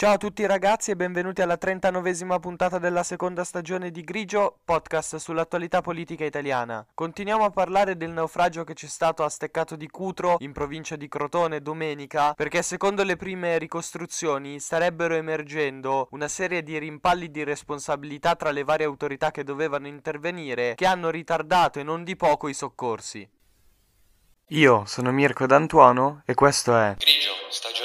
Ciao a tutti ragazzi e benvenuti alla 39esima puntata della seconda stagione di Grigio, podcast sull'attualità politica italiana. Continuiamo a parlare del naufragio che c'è stato a Steccato di Cutro, in provincia di Crotone, domenica, perché secondo le prime ricostruzioni starebbero emergendo una serie di rimpalli di responsabilità tra le varie autorità che dovevano intervenire, che hanno ritardato e non di poco i soccorsi. Io sono Mirko D'Antuono e questo è Grigio, stagione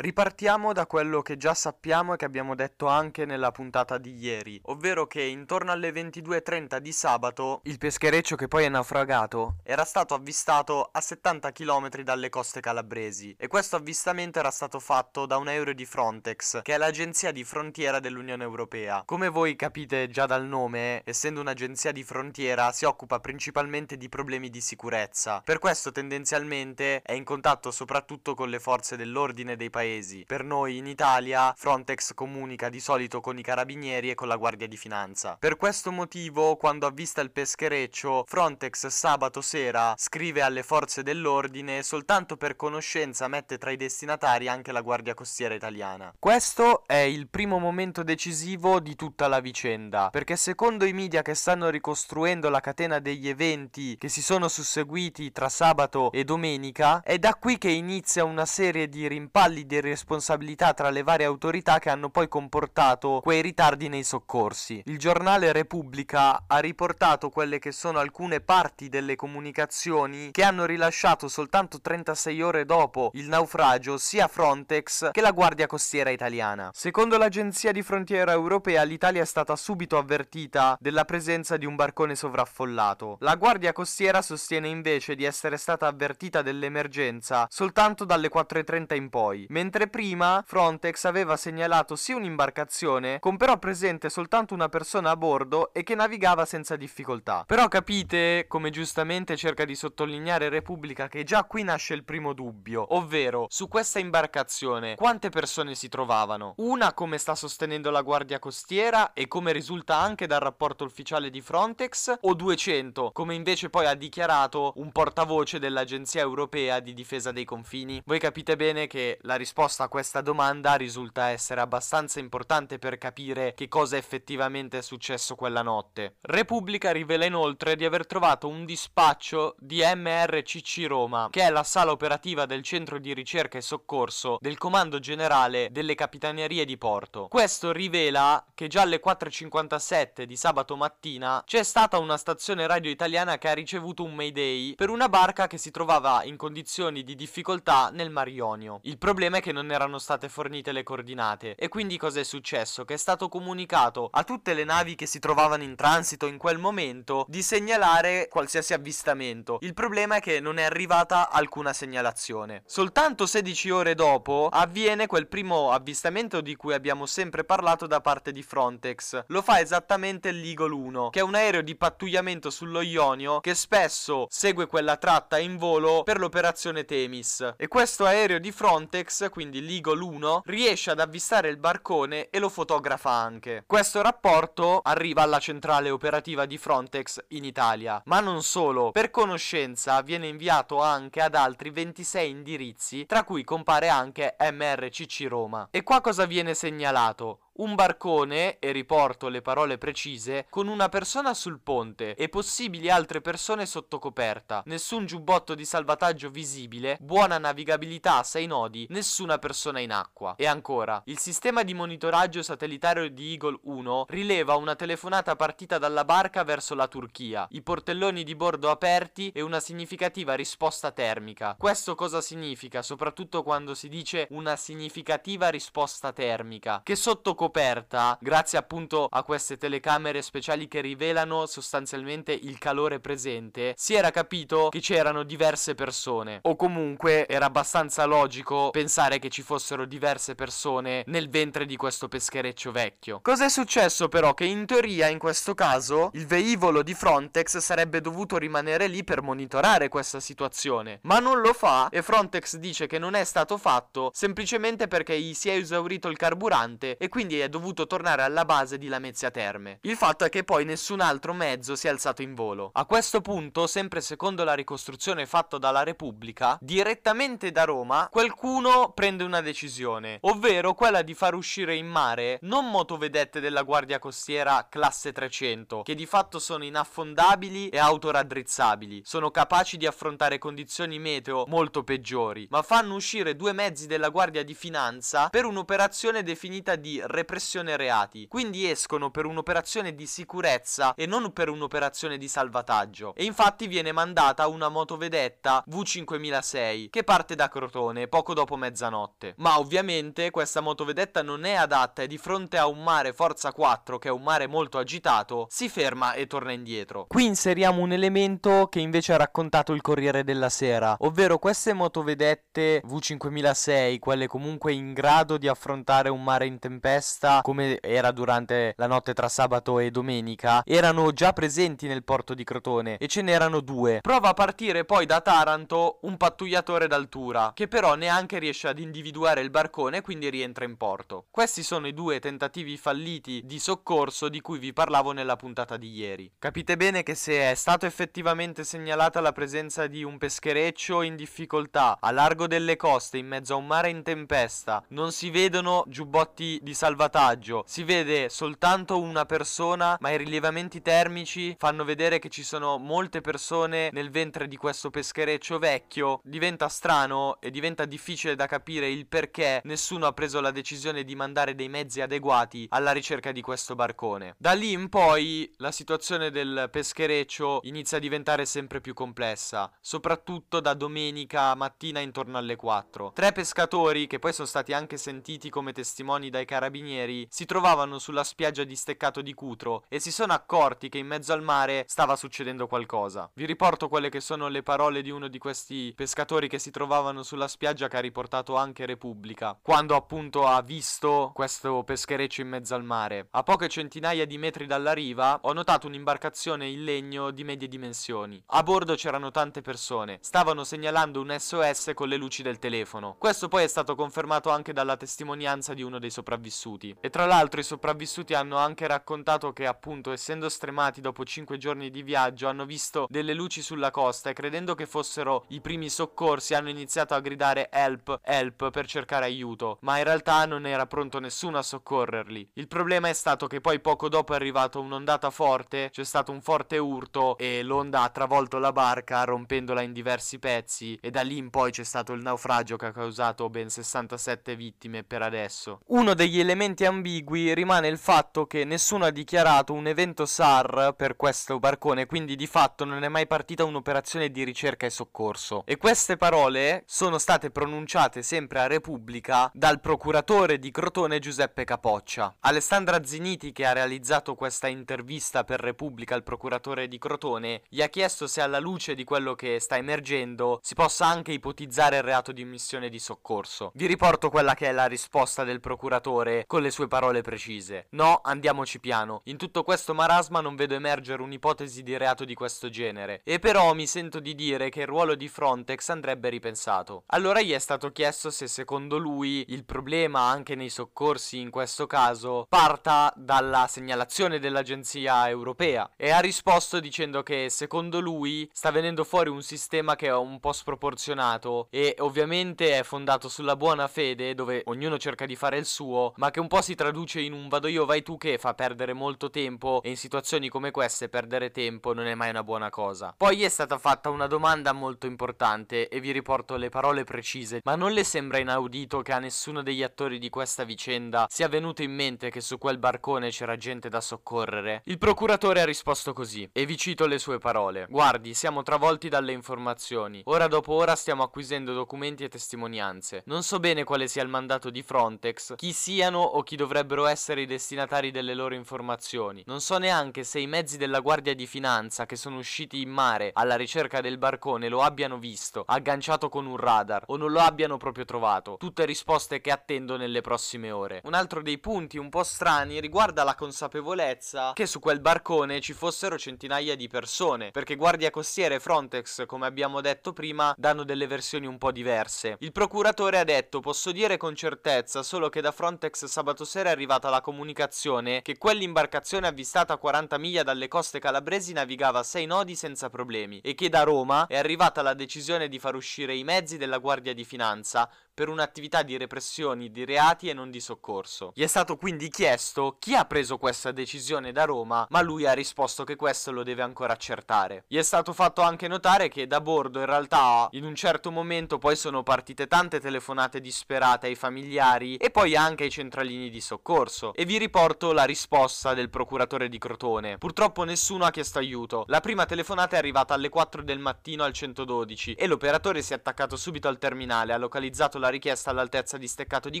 Ripartiamo da quello che già sappiamo e che abbiamo detto anche nella puntata di ieri, ovvero che intorno alle 22.30 di sabato il peschereccio che poi è naufragato era stato avvistato a 70 km dalle coste calabresi e questo avvistamento era stato fatto da un aereo di Frontex, che è l'agenzia di frontiera dell'Unione Europea. Come voi capite già dal nome, essendo un'agenzia di frontiera si occupa principalmente di problemi di sicurezza, per questo tendenzialmente è in contatto soprattutto con le forze dell'ordine dei paesi paesi. Per noi in Italia Frontex comunica di solito con i carabinieri e con la Guardia di Finanza. Per questo motivo, quando avvista il peschereccio, Frontex sabato sera scrive alle forze dell'ordine soltanto per conoscenza mette tra i destinatari anche la Guardia Costiera italiana. Questo è il primo momento decisivo di tutta la vicenda, perché secondo i media che stanno ricostruendo la catena degli eventi che si sono susseguiti tra sabato e domenica, è da qui che inizia una serie di rimpalli di responsabilità tra le varie autorità che hanno poi comportato quei ritardi nei soccorsi. Il giornale Repubblica ha riportato quelle che sono alcune parti delle comunicazioni che hanno rilasciato soltanto 36 ore dopo il naufragio sia Frontex che la Guardia Costiera italiana. Secondo l'Agenzia di Frontiera Europea l'Italia è stata subito avvertita della presenza di un barcone sovraffollato. La Guardia Costiera sostiene invece di essere stata avvertita dell'emergenza soltanto dalle 4.30 in poi, mentre prima Frontex aveva segnalato sì un'imbarcazione con però presente soltanto una persona a bordo e che navigava senza difficoltà. Però capite, come giustamente cerca di sottolineare Repubblica, che già qui nasce il primo dubbio, ovvero su questa imbarcazione quante persone si trovavano? Una come sta sostenendo la Guardia Costiera e come risulta anche dal rapporto ufficiale di Frontex o 200 come invece poi ha dichiarato un portavoce dell'Agenzia Europea di Difesa dei Confini? Voi capite bene che la risposta a questa domanda risulta essere abbastanza importante per capire che cosa effettivamente è successo quella notte. Repubblica rivela inoltre di aver trovato un dispaccio di MRCC Roma, che è la sala operativa del centro di ricerca e soccorso del comando generale delle capitanerie di porto. Questo rivela che già alle 4.57 di sabato mattina c'è stata una stazione radio italiana che ha ricevuto un mayday per una barca che si trovava in condizioni di difficoltà nel Mar Ionio. Il problema è che non erano state fornite le coordinate e quindi cosa è successo? Che è stato comunicato a tutte le navi che si trovavano in transito in quel momento di segnalare qualsiasi avvistamento. Il problema è che non è arrivata alcuna segnalazione. Soltanto 16 ore dopo avviene quel primo avvistamento di cui abbiamo sempre parlato da parte di Frontex. Lo fa esattamente l'Eagle 1, che è un aereo di pattugliamento sullo Ionio che spesso segue quella tratta in volo per l'operazione Temis. E questo aereo di Frontex, quindi l'Eagle 1, riesce ad avvistare il barcone e lo fotografa anche. Questo rapporto arriva alla centrale operativa di Frontex in Italia, ma non solo, per conoscenza viene inviato anche ad altri 26 indirizzi, tra cui compare anche MRCC Roma. E qua cosa viene segnalato? Un barcone, e riporto le parole precise, con una persona sul ponte e possibili altre persone sotto coperta, nessun giubbotto di salvataggio visibile, buona navigabilità a 6 nodi, nessuna persona in acqua. E ancora, il sistema di monitoraggio satellitario di Eagle 1 rileva una telefonata partita dalla barca verso la Turchia, i portelloni di bordo aperti e una significativa risposta termica. Questo cosa significa? Soprattutto quando si dice una significativa risposta termica, che sotto coperta scoperta, grazie appunto a queste telecamere speciali che rivelano sostanzialmente il calore presente, si era capito che c'erano diverse persone. O comunque era abbastanza logico pensare che ci fossero diverse persone nel ventre di questo peschereccio vecchio. Cos'è successo però? Che in teoria in questo caso il velivolo di Frontex sarebbe dovuto rimanere lì per monitorare questa situazione, ma non lo fa e Frontex dice che non è stato fatto semplicemente perché gli si è esaurito il carburante e quindi è dovuto tornare alla base di Lamezia Terme. Il fatto è che poi nessun altro mezzo si è alzato in volo. A questo punto, sempre secondo la ricostruzione fatta dalla Repubblica, direttamente da Roma qualcuno prende una decisione, ovvero quella di far uscire in mare non motovedette della Guardia Costiera classe 300, che di fatto sono inaffondabili e autoraddrizzabili, sono capaci di affrontare condizioni meteo molto peggiori, ma fanno uscire due mezzi della Guardia di Finanza per un'operazione definita di repressione reati. Quindi escono per un'operazione di sicurezza e non per un'operazione di salvataggio. E infatti viene mandata una motovedetta V5006 che parte da Crotone poco dopo mezzanotte. Ma ovviamente questa motovedetta non è adatta e di fronte a un mare forza 4 che è un mare molto agitato si ferma e torna indietro. Qui inseriamo un elemento che invece ha raccontato il Corriere della Sera, ovvero queste motovedette V5006, quelle comunque in grado di affrontare un mare in tempesta come era durante la notte tra sabato e domenica, erano già presenti nel porto di Crotone e ce n'erano due. Prova a partire poi da Taranto un pattugliatore d'altura, che però neanche riesce ad individuare il barcone e quindi rientra in porto. Questi sono i due tentativi falliti di soccorso di cui vi parlavo nella puntata di ieri. Capite bene che se è stato effettivamente segnalata la presenza di un peschereccio in difficoltà a largo delle coste in mezzo a un mare in tempesta, non si vedono giubbotti di salvataggio, si vede soltanto una persona, ma i rilevamenti termici fanno vedere che ci sono molte persone nel ventre di questo peschereccio vecchio, diventa strano e diventa difficile da capire il perché nessuno ha preso la decisione di mandare dei mezzi adeguati alla ricerca di questo barcone. Da lì in poi la situazione del peschereccio inizia a diventare sempre più complessa, soprattutto da domenica mattina intorno alle 4. Tre pescatori, che poi sono stati anche sentiti come testimoni dai carabinieri, si trovavano sulla spiaggia di Steccato di Cutro e si sono accorti che in mezzo al mare stava succedendo qualcosa. Vi riporto quelle che sono le parole di uno di questi pescatori che si trovavano sulla spiaggia che ha riportato anche Repubblica, quando appunto ha visto questo peschereccio in mezzo al mare. A poche centinaia di metri dalla riva ho notato un'imbarcazione in legno di medie dimensioni. A bordo c'erano tante persone, stavano segnalando un SOS con le luci del telefono. Questo poi è stato confermato anche dalla testimonianza di uno dei sopravvissuti. E tra l'altro i sopravvissuti hanno anche raccontato che appunto essendo stremati dopo 5 giorni di viaggio hanno visto delle luci sulla costa e credendo che fossero i primi soccorsi hanno iniziato a gridare help, help per cercare aiuto, ma in realtà non era pronto nessuno a soccorrerli. Il problema è stato che poi poco dopo è arrivata un'ondata forte, c'è stato un forte urto e l'onda ha travolto la barca rompendola in diversi pezzi e da lì in poi c'è stato il naufragio che ha causato ben 67 vittime per adesso. Uno degli elementi ambigui rimane il fatto che nessuno ha dichiarato un evento SAR per questo barcone, quindi di fatto non è mai partita un'operazione di ricerca e soccorso. E queste parole sono state pronunciate sempre a Repubblica dal procuratore di Crotone Giuseppe Capoccia. Alessandra Ziniti, che ha realizzato questa intervista per Repubblica al procuratore di Crotone, gli ha chiesto se alla luce di quello che sta emergendo si possa anche ipotizzare il reato di missione di soccorso. Vi riporto quella che è la risposta del procuratore con le sue parole precise. No, andiamoci piano. In tutto questo marasma non vedo emergere un'ipotesi di reato di questo genere. E però mi sento di dire che il ruolo di Frontex andrebbe ripensato. Allora gli è stato chiesto se secondo lui il problema anche nei soccorsi in questo caso parta dalla segnalazione dell'agenzia europea e ha risposto dicendo che secondo lui sta venendo fuori un sistema che è un po' sproporzionato e ovviamente è fondato sulla buona fede dove ognuno cerca di fare il suo ma che un po' si traduce in un vado io vai tu che fa perdere molto tempo e in situazioni come queste perdere tempo non è mai una buona cosa. Poi è stata fatta una domanda molto importante e vi riporto le parole precise ma non le sembra inaudito che a nessuno degli attori di questa vicenda sia venuto in mente che su quel barcone c'era gente da soccorrere? Il procuratore ha risposto così e vi cito le sue parole. Guardi, siamo travolti dalle informazioni. Ora dopo ora stiamo acquisendo documenti e testimonianze. Non so bene quale sia il mandato di Frontex, chi siano o chi dovrebbero essere i destinatari delle loro informazioni. Non so neanche se i mezzi della Guardia di Finanza che sono usciti in mare alla ricerca del barcone lo abbiano visto, agganciato con un radar, o non lo abbiano proprio trovato. Tutte risposte che attendo nelle prossime ore. Un altro dei punti un po' strani riguarda la consapevolezza che su quel barcone ci fossero centinaia di persone, perché Guardia Costiera e Frontex, come abbiamo detto prima, danno delle versioni un po' diverse. Il procuratore ha detto, posso dire con certezza, solo che da Frontex sabato sera è arrivata la comunicazione che quell'imbarcazione avvistata a 40 miglia dalle coste calabresi navigava a 6 nodi senza problemi e che da Roma è arrivata la decisione di far uscire i mezzi della Guardia di Finanza per un'attività di repressione di reati e non di soccorso. Gli è stato quindi chiesto chi ha preso questa decisione da Roma, ma lui ha risposto che questo lo deve ancora accertare. Gli è stato fatto anche notare che da bordo in realtà in un certo momento poi sono partite tante telefonate disperate ai familiari e poi anche ai centralini di soccorso. E vi riporto la risposta del procuratore di Crotone. Purtroppo nessuno ha chiesto aiuto. La prima telefonata è arrivata alle 4 del mattino al 112 e l'operatore si è attaccato subito al terminale, ha localizzato la richiesta all'altezza di Steccato di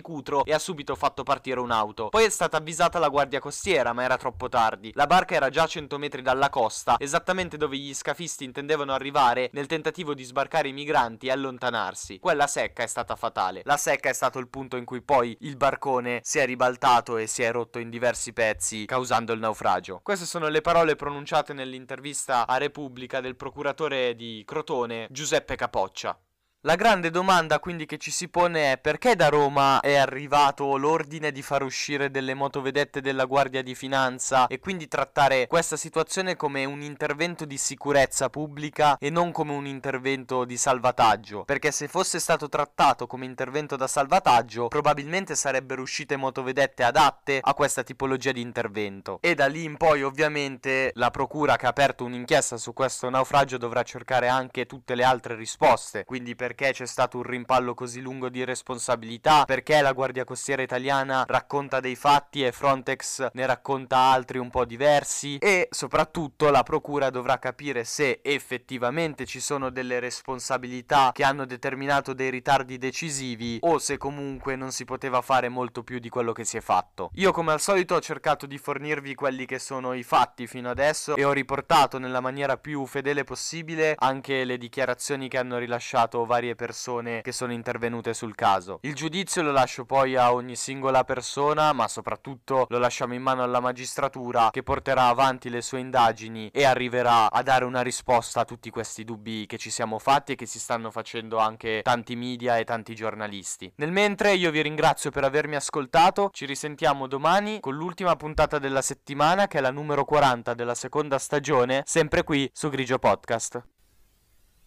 Cutro e ha subito fatto partire un'auto. Poi è stata avvisata la guardia costiera, ma era troppo tardi. La barca era già a 100 metri dalla costa, esattamente dove gli scafisti intendevano arrivare nel tentativo di sbarcare i migranti e allontanarsi. Quella secca è stata fatale. La secca è stato il punto in cui poi il barcone si è ribaltato e si è rotto in diversi pezzi, causando il naufragio. Queste sono le parole pronunciate nell'intervista a Repubblica del procuratore di Crotone, Giuseppe Capoccia. La grande domanda quindi che ci si pone è perché da Roma è arrivato l'ordine di far uscire delle motovedette della Guardia di Finanza e quindi trattare questa situazione come un intervento di sicurezza pubblica e non come un intervento di salvataggio, perché se fosse stato trattato come intervento da salvataggio probabilmente sarebbero uscite motovedette adatte a questa tipologia di intervento. E da lì in poi ovviamente la procura che ha aperto un'inchiesta su questo naufragio dovrà cercare anche tutte le altre risposte, quindi per perché c'è stato un rimpallo così lungo di responsabilità, perché la Guardia Costiera italiana racconta dei fatti e Frontex ne racconta altri un po' diversi e soprattutto la procura dovrà capire se effettivamente ci sono delle responsabilità che hanno determinato dei ritardi decisivi o se comunque non si poteva fare molto più di quello che si è fatto. Io come al solito ho cercato di fornirvi quelli che sono i fatti fino adesso e ho riportato nella maniera più fedele possibile anche le dichiarazioni che hanno rilasciato vari varie persone che sono intervenute sul caso. Il giudizio lo lascio poi a ogni singola persona, ma soprattutto lo lasciamo in mano alla magistratura che porterà avanti le sue indagini e arriverà a dare una risposta a tutti questi dubbi che ci siamo fatti e che si stanno facendo anche tanti media e tanti giornalisti. Nel mentre io vi ringrazio per avermi ascoltato, ci risentiamo domani con l'ultima puntata della settimana che è la numero 40 della seconda stagione, sempre qui su Grigio Podcast.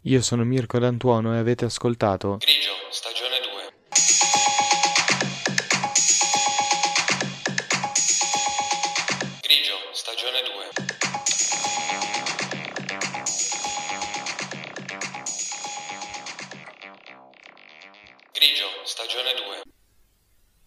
Io sono Mirko D'Antuono e avete ascoltato Grigio,